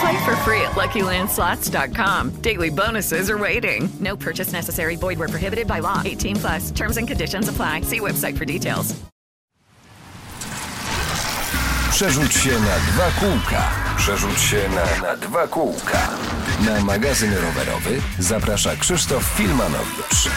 Play for free at LuckyLandSlots.com. Daily bonuses are waiting. No purchase necessary. Void where prohibited by law. 18 plus. Terms and conditions apply. See website for details. Przerzuć się na dwa kółka. Przerzuć się na, na dwa kółka. Na magazyn rowerowy zaprasza Krzysztof Filmanowicz.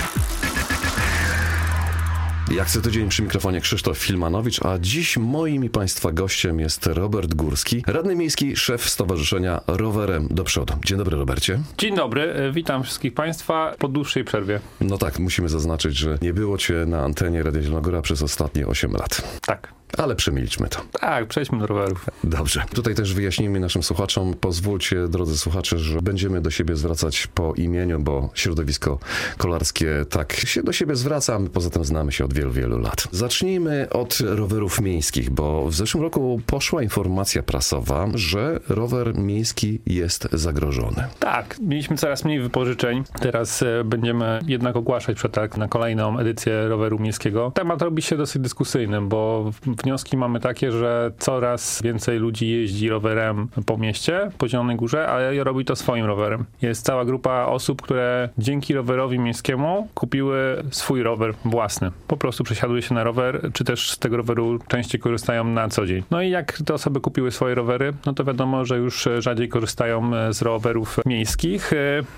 Jak co tydzień przy mikrofonie Krzysztof Filmanowicz, a dziś moim i Państwa gościem jest Robert Górski, radny miejski, szef Stowarzyszenia Rowerem do Przodu. Dzień dobry, Robercie. Dzień dobry, e, witam wszystkich Państwa po dłuższej przerwie. No tak, musimy zaznaczyć, że nie było Cię na antenie Radia Zielonogóra przez ostatnie 8 lat. Tak. Ale przemilczmy to. Tak, przejdźmy do rowerów. Dobrze. Tutaj też wyjaśnijmy naszym słuchaczom. Pozwólcie, drodzy słuchacze, że będziemy do siebie zwracać po imieniu, bo środowisko kolarskie tak się do siebie zwraca, my poza tym znamy się od wielu, wielu lat. Zacznijmy od rowerów miejskich, bo w zeszłym roku poszła informacja prasowa, że rower miejski jest zagrożony. Tak, mieliśmy coraz mniej wypożyczeń. Teraz e, będziemy jednak ogłaszać przetarg na kolejną edycję roweru miejskiego. Temat robi się dosyć dyskusyjny, bo wnioski mamy takie, że coraz więcej ludzi jeździ rowerem po mieście, po Zielonej Górze, ale robi to swoim rowerem. Jest cała grupa osób, które dzięki rowerowi miejskiemu kupiły swój rower własny. Po prostu przesiadły się na rower, czy też z tego roweru częściej korzystają na co dzień. No i jak te osoby kupiły swoje rowery, no to wiadomo, że już rzadziej korzystają z rowerów miejskich.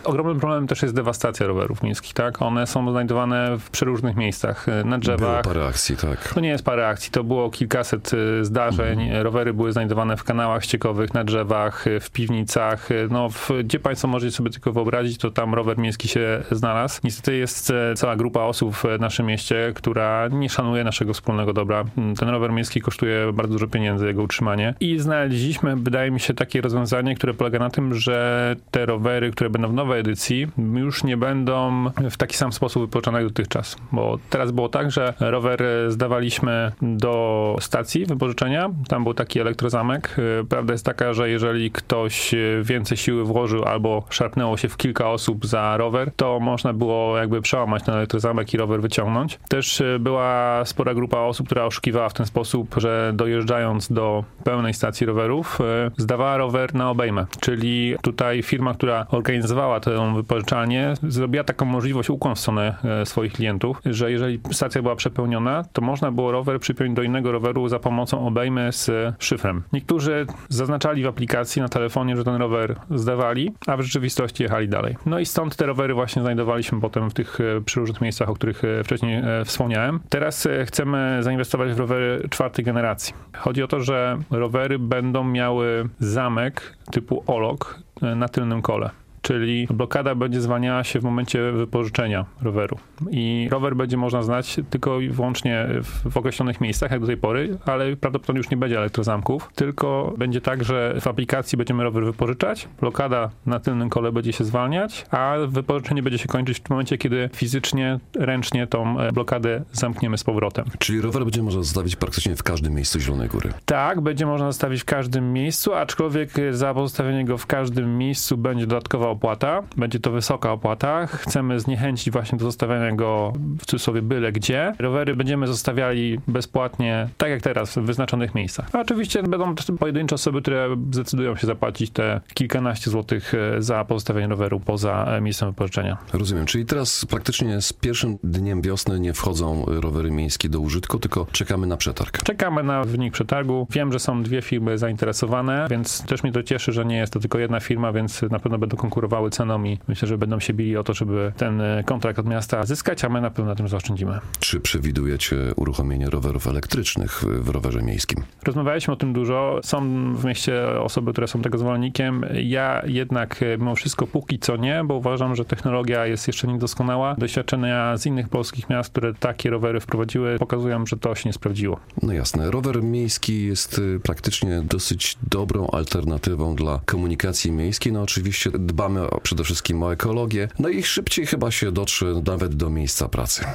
Ogromnym problemem też jest dewastacja rowerów miejskich, tak? One są znajdowane w przeróżnych miejscach, na drzewach. Było parę akcji, tak. To nie jest parę akcji, to było kilkaset y, zdarzeń. Mhm. Rowery były znajdowane w kanałach ściekowych, na drzewach, y, w piwnicach. y, No, w, gdzie państwo możecie sobie tylko wyobrazić, to tam rower miejski się znalazł. Niestety jest cała grupa osób w naszym mieście, która nie szanuje naszego wspólnego dobra. Mm, Ten rower miejski kosztuje bardzo dużo pieniędzy, jego utrzymanie. I znaleźliśmy, wydaje mi się, takie rozwiązanie, które polega na tym, że te rowery, które będą w nowej edycji, już nie będą w taki sam sposób wypoczone jak dotychczas. Bo teraz było tak, że rower zdawaliśmy do stacji wypożyczenia. Tam był taki elektrozamek. E, Prawda jest taka, że jeżeli ktoś e, więcej siły włożył albo szarpnęło się w kilka osób za rower, to można było jakby przełamać ten elektrozamek i rower wyciągnąć. Też e, była spora grupa osób, która oszukiwała w ten sposób, że dojeżdżając do pełnej stacji rowerów, zdawała rower na obejmę. Czyli tutaj firma, która organizowała tę wypożyczalnię, zrobiła taką możliwość ukłon w stronę swoich klientów, że jeżeli stacja była przepełniona, to można było rower przypiąć do innego roweru za pomocą obejmy z szyfrem. Niektórzy zaznaczali w aplikacji na telefonie, że ten rower zdawali, a w rzeczywistości jechali dalej. No i stąd te rowery właśnie znajdowaliśmy potem w tych e, przeróżnych miejscach, o których e, wcześniej e, wspomniałem. Teraz chcemy zainwestować w rowery czwartej generacji. Chodzi o to, że rowery będą miały zamek typu Olok na tylnym kole. Czyli blokada będzie zwalniała się w momencie wypożyczenia roweru. I rower będzie można znać tylko i wyłącznie w, określonych miejscach, jak do tej pory, ale prawdopodobnie już nie będzie elektrozamków, tylko będzie tak, że w aplikacji będziemy rower wypożyczać, blokada na tylnym kole będzie się zwalniać, a wypożyczenie będzie się kończyć w momencie, kiedy fizycznie, ręcznie tą e, blokadę zamkniemy z powrotem. Czyli rower będzie można zostawić praktycznie w każdym miejscu Zielonej Góry. Tak, będzie można zostawić w każdym miejscu, aczkolwiek za pozostawienie go w każdym miejscu będzie dodatkowa opłata. Będzie to wysoka opłata. Chcemy zniechęcić właśnie do zostawiania go w cudzysłowie byle gdzie. Rowery będziemy zostawiali bezpłatnie, tak jak teraz, w wyznaczonych miejscach. A oczywiście będą pojedyncze osoby, które zdecydują się zapłacić te kilkanaście złotych e, za pozostawienie roweru poza e, miejscem wypożyczenia. Rozumiem. Czyli teraz praktycznie z pierwszym dniem wiosny nie wchodzą rowery miejskie do użytku, tylko czekamy na przetarg. Czekamy na wynik przetargu. Wiem, że są dwie firmy zainteresowane, więc też mnie to cieszy, że nie jest to tylko jedna firma, więc na pewno będą konkurować konkurowały ceną i myślę, że będą się bili o to, żeby ten e, kontrakt od miasta zyskać, a my na pewno na tym zaoszczędzimy. Czy przewidujecie uruchomienie rowerów elektrycznych w rowerze miejskim? Rozmawialiśmy o tym dużo. Są w mieście osoby, które są tego zwolennikiem. Ja jednak e, mimo wszystko póki co nie, bo uważam, że technologia jest jeszcze niedoskonała. Doświadczenia z innych polskich miast, które takie rowery wprowadziły, pokazują, że to się nie sprawdziło. No jasne. Rower miejski jest y, praktycznie dosyć dobrą alternatywą dla komunikacji miejskiej. No oczywiście dbamy o, przede wszystkim o ekologię. No i szybciej chyba się dotrze nawet do miejsca pracy.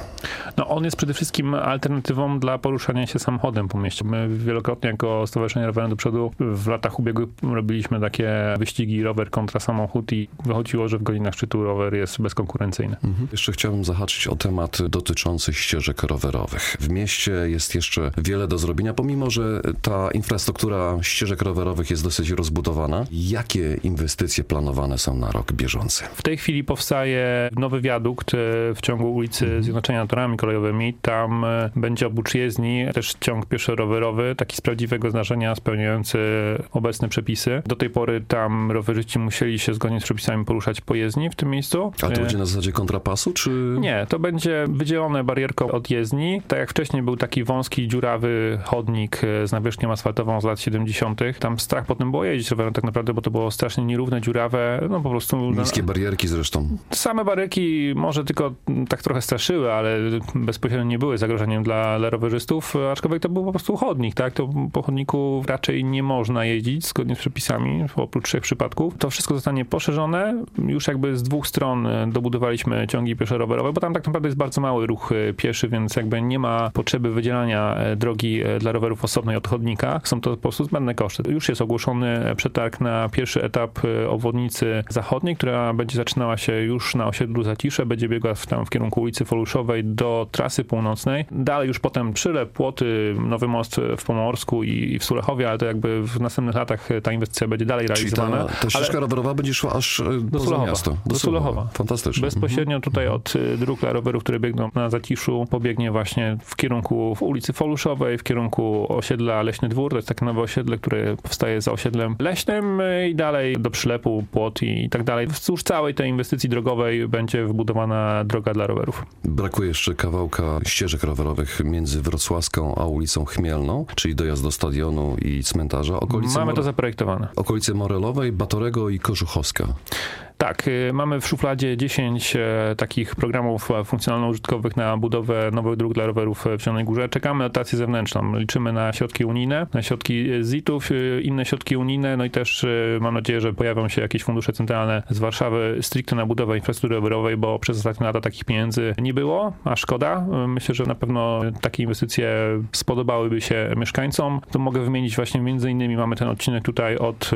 No on jest przede wszystkim alternatywą dla poruszania się samochodem po mieście. My wielokrotnie jako Stowarzyszenie Rowerem do Przodu w latach ubiegłych robiliśmy takie wyścigi rower kontra samochód i wychodziło, że w godzinach szczytu rower jest bezkonkurencyjny. Mhm. Jeszcze chciałbym zahaczyć o temat dotyczący ścieżek rowerowych. W mieście jest jeszcze wiele do zrobienia, pomimo że ta infrastruktura ścieżek rowerowych jest dosyć rozbudowana. Jakie inwestycje planowane są na rok bieżący? W tej chwili powstaje nowy wiadukt e, w ciągu ulicy Mhm. Zjednoczenia torami kolejowymi. Tam e, będzie oprócz jezdni też ciąg pieszo-rowerowy, taki z prawdziwego zdarzenia spełniający obecne przepisy. Do tej pory tam rowerzyści musieli się zgodnie z przepisami poruszać po jezdni w tym miejscu. A to E, będzie na zasadzie kontrapasu, czy... nie, to będzie wydzielone barierką od jezdni. Tak jak wcześniej był taki wąski, dziurawy chodnik z nawierzchnią asfaltową z lat 70. Tam strach potem było jeździć rowerem tak naprawdę, bo to było strasznie nierówne, dziurawe, no po prostu... Niskie barierki zresztą. Same baryki może tylko tak trochę straszyły, ale bezpośrednio nie były zagrożeniem dla, dla rowerzystów, aczkolwiek to był po prostu chodnik, tak? To po chodniku raczej nie można jeździć zgodnie z przepisami, oprócz trzech przypadków. To wszystko zostanie poszerzone. Już jakby z dwóch stron dobudowaliśmy ciągi pieszo-rowerowe, bo tam tak naprawdę jest bardzo mały ruch e, pieszy, więc jakby nie ma potrzeby wydzielania e, drogi e, dla rowerów osobnej od chodnika. Są to po prostu zbędne koszty. Już jest ogłoszony przetarg na pierwszy etap obwodnicy zachodniej, która będzie zaczynała się już na osiedlu Zacisze, będzie biegła w, tam w kierunku ulicy Foluszowej do trasy północnej. Dalej już potem Przylep, Płoty, Nowy Most w Pomorsku i, w Sulechowie, ale to jakby w następnych latach ta inwestycja będzie dalej Czyli realizowana. ta, ta ścieżka ale rowerowa będzie szła aż e, poza Sulechowa. miasto. Do Sulechowa. Fantastycznie. Bezpośrednio tutaj od y, dróg dla rowerów, które biegną na Zaciszu, pobiegnie właśnie w kierunku w ulicy Foluszowej, w kierunku osiedla Leśny Dwór, to jest takie nowe osiedle, które powstaje za osiedlem leśnym y, i dalej do Przylepu, Płot i, i tak dalej. Wzdłuż całej tej inwestycji drogowej będzie wybudowana droga dla rowerów. Brakuje jeszcze kawałka ścieżek rowerowych między Wrocławską a ulicą Chmielną, czyli dojazd do stadionu i cmentarza. Okolice, Mamy to zaprojektowane. okolice Morelowej, Batorego i Kożuchowska. Tak, y, mamy w szufladzie 10 e, takich programów e, funkcjonalno-użytkowych na budowę nowych dróg dla rowerów e, w Zielonej Górze. Czekamy na dotację zewnętrzną. Liczymy na środki unijne, na środki ZIT-ów, inne środki unijne, no i też mam nadzieję, że pojawią się jakieś fundusze centralne z Warszawy stricte na budowę infrastruktury rowerowej, bo przez ostatnie lata takich pieniędzy nie było, a szkoda. Myślę, że na pewno takie inwestycje spodobałyby się mieszkańcom. To mogę wymienić właśnie między innymi mamy ten odcinek tutaj od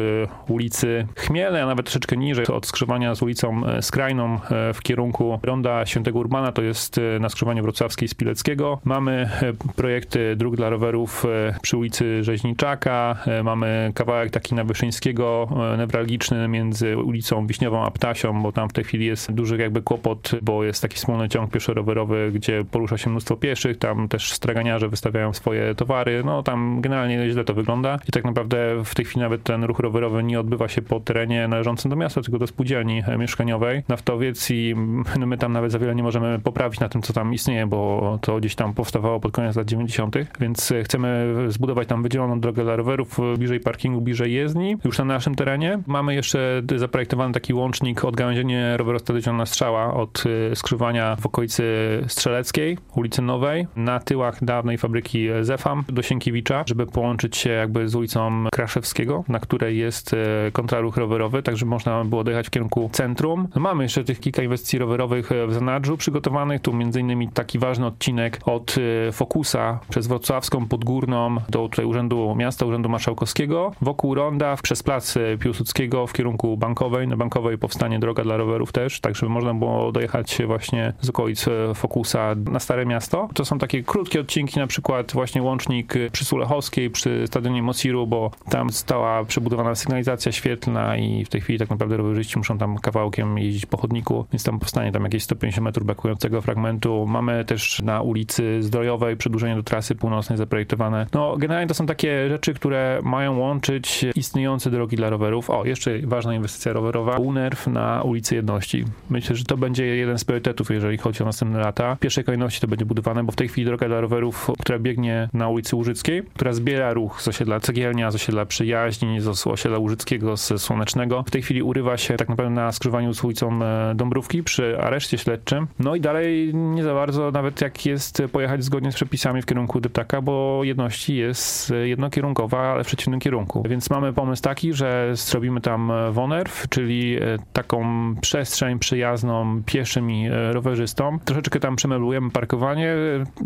ulicy Chmiele, a nawet troszeczkę niżej od skrzyżowania z ulicą e, Skrajną e, w kierunku Ronda Świętego Urbana, to jest e, na skrzyżowaniu Wrocławskiej z Pileckiego. Mamy projekty dróg dla rowerów przy ulicy Rzeźniczaka, mamy kawałek taki na Wyszyńskiego, newralgiczny między ulicą Wiśniową a Ptasią, bo tam w tej chwili jest duży jakby kłopot, bo jest taki wspólny ciąg pieszo-rowerowy, gdzie porusza się mnóstwo pieszych, tam też straganiarze wystawiają swoje towary, no tam generalnie źle to wygląda. I tak naprawdę w tej chwili nawet ten ruch rowerowy nie odbywa się po terenie należącym do miasta, tylko do spółdzielni e, mieszkaniowej Naftowiec i no my tam nawet za wiele nie możemy poprawić na tym, co tam istnieje, bo to gdzieś tam powstawało pod koniec lat 90., więc e, chcemy zbudować tam wydzieloną drogę dla rowerów e, bliżej parkingu, bliżej jezdni, już na naszym terenie. Mamy jeszcze zaprojektowany taki łącznik odgałęzienie rowerostadiona Strzała od e, skrzyżowania w okolicy Strzeleckiej, ulicy Nowej, na tyłach dawnej fabryki Zefam do Sienkiewicza, żeby połączyć się jakby z ulicą Kraszewskiego, na której jest kontraruch rowerowy, tak żeby można było dojechać w kierunku centrum. No mamy jeszcze tych kilka inwestycji rowerowych e, w zanadrzu przygotowanych, tu innymi taki ważny odcinek od e, Fokusa przez Wrocławską, Podgórną do tutaj Urzędu Miasta, Urzędu Marszałkowskiego, wokół Ronda, przez Plac e, Piłsudskiego w kierunku Bankowej. Na Bankowej powstanie droga dla rowerów też, tak żeby można było dojechać właśnie z okolic Fokusa na Stare Miasto. To są takie krótkie odcinki, na przykład właśnie łącznik przy Sulechowskiej, przy stadionie Mosiru, bo tam została przebudowana sygnalizacja świetlna i w tej chwili tak naprawdę rowerzyści muszą tam tam kawałkiem jeździć po chodniku, więc tam powstanie tam jakieś 150 metrów brakującego fragmentu. Mamy też na ulicy Zdrojowej przedłużenie do trasy północnej zaprojektowane. No, generalnie to są takie rzeczy, które mają łączyć istniejące drogi dla rowerów. O, jeszcze ważna inwestycja rowerowa, UNERW na ulicy Jedności. Myślę, że to będzie jeden z priorytetów, jeżeli chodzi o następne lata. W pierwszej kolejności to będzie budowane, bo w tej chwili droga dla rowerów, która biegnie na ulicy Łużyckiej, która zbiera ruch z osiedla Cegielnia, z osiedla Przyjaźni, z osiedla Łużyckiego, z Słonecznego. W tej chwili urywa się tak naprawdę na skrzyżowaniu z ulicą e, Dąbrówki przy areszcie śledczym. No i dalej nie za bardzo nawet jak jest pojechać zgodnie z przepisami w kierunku Deptaka, bo jedności jest jednokierunkowa, ale w przeciwnym kierunku. Więc mamy pomysł taki, że zrobimy tam Wonerw, czyli e, taką przestrzeń przyjazną pieszym i e, rowerzystom. Troszeczkę tam przemeblujemy parkowanie,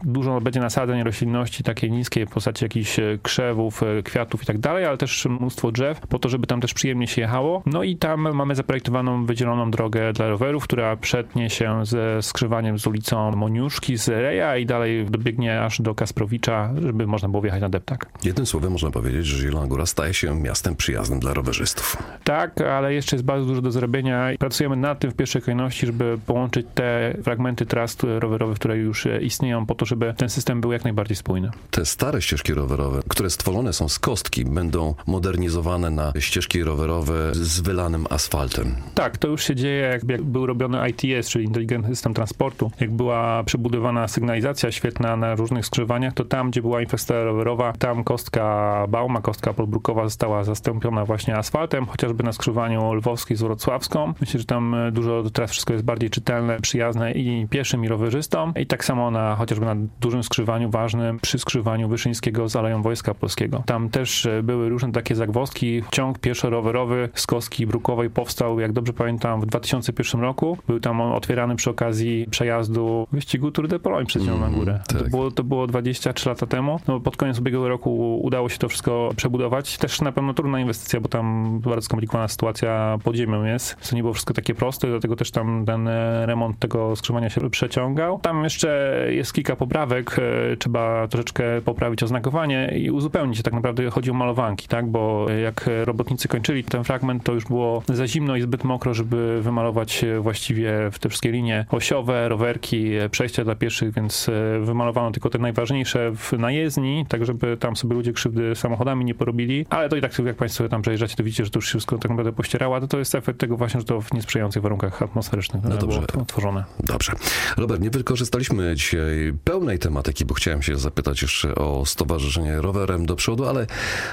dużo będzie nasadzeń roślinności takiej niskiej w postaci jakichś krzewów, kwiatów i tak dalej, ale też mnóstwo drzew, po to, żeby tam też przyjemnie się jechało. No i tam mamy zaprojektowaną, wydzieloną drogę dla rowerów, która przetnie się ze skrzywaniem z ulicą Moniuszki, z Reja i dalej dobiegnie aż do Kasprowicza, żeby można było wjechać na deptak. Jednym słowem można powiedzieć, że Zielona Góra staje się miastem przyjaznym dla rowerzystów. Tak, ale jeszcze jest bardzo dużo do zrobienia. Pracujemy nad tym w pierwszej kolejności, żeby połączyć te fragmenty tras rowerowych, które już istnieją, po to, żeby ten system był jak najbardziej spójny. Te stare ścieżki rowerowe, które stworzone są z kostki, będą modernizowane na ścieżki rowerowe z wylanym asfaltem. Tak, to już się dzieje, jak był robiony ITS, czyli inteligentny system transportu. Jak była przebudowana sygnalizacja świetna na różnych skrzyżowaniach, to tam, gdzie była infrastruktura rowerowa, tam kostka Bauma, kostka Polbrukowa została zastąpiona właśnie asfaltem, chociażby na skrzyżowaniu lwowskiej z Wrocławską. Myślę, że tam dużo teraz wszystko jest bardziej czytelne, przyjazne i pieszym, i rowerzystom. I tak samo na chociażby na dużym skrzyżowaniu ważnym, przy skrzyżowaniu Wyszyńskiego z Aleją Wojska Polskiego. Tam też były różne takie zagwozdki. Ciąg pieszo-rowerowy z kostki Brukowej powstał, jak dobrze pamiętam, w 2001 roku. Był tam otwierany przy okazji przejazdu wyścigu Tour de Pologne przez Mm, Górę. tak. To, było, to było 23 lata temu. No, pod koniec ubiegłego roku udało się to wszystko przebudować. Też na pewno trudna inwestycja, bo tam bardzo skomplikowana sytuacja pod ziemią jest. To nie było wszystko takie proste, dlatego też tam ten e, remont tego skrzyżowania się przeciągał. Tam jeszcze jest kilka poprawek. e, Trzeba troszeczkę poprawić oznakowanie i uzupełnić. Tak naprawdę chodzi o malowanki, tak? Bo jak robotnicy kończyli ten fragment, to już było za zimno i zbyt mokro, żeby wymalować e, właściwie w te wszystkie linie osiowe, rowerki, e, przejścia dla pieszych, więc e, wymalowano tylko te najważniejsze w najezdni, tak żeby tam sobie ludzie krzywdy samochodami nie porobili, ale to i tak jak państwo tam przejeżdżacie, to widzicie, że to już się wszystko tak naprawdę pościerało, a to, to jest efekt tego właśnie, że to w niesprzyjających warunkach atmosferycznych No było dobrze. tworzone. Dobrze. Robert, nie wykorzystaliśmy dzisiaj pełnej tematyki, bo chciałem się zapytać jeszcze o Stowarzyszenie Rowerem do Przodu, ale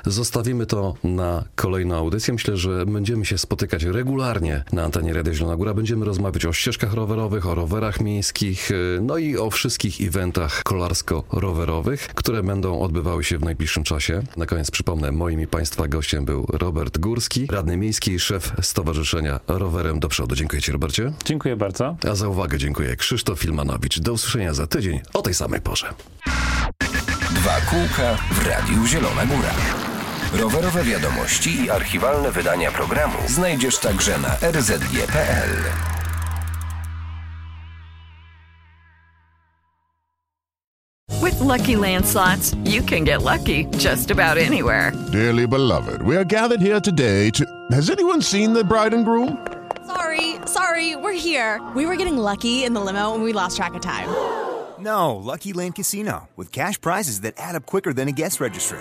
zostawimy to na kolejną audycję. Myślę, że będziemy się spotykać regularnie na antenie Radia Zielona Góra. Będziemy rozmawiać o ścieżkach rowerowych, o rowerach miejskich, yy, no i o wszystkich eventach kolarsko-rowerowych, które będą odbywały się w najbliższym czasie. Na koniec przypomnę, moim i Państwa gościem był Robert Górski, radny miejski i szef Stowarzyszenia Rowerem do Przodu. Dziękuję Ci, Robercie. Dziękuję bardzo. A za uwagę dziękuję Krzysztof Filmanowicz. Do usłyszenia za tydzień o tej samej porze. Dwa kółka w Radiu Zielona Góra. Rowerowe wiadomości i archiwalne wydania programu znajdziesz także na rzg.pl. With Lucky Land slots, you can get lucky just about anywhere. Dearly beloved, we are gathered here today to. Has anyone seen the bride and groom? Sorry, sorry, we're here. We were getting lucky in the limo and we lost track of time. No, Lucky Land Casino, with cash prizes that add up quicker than a guest registry.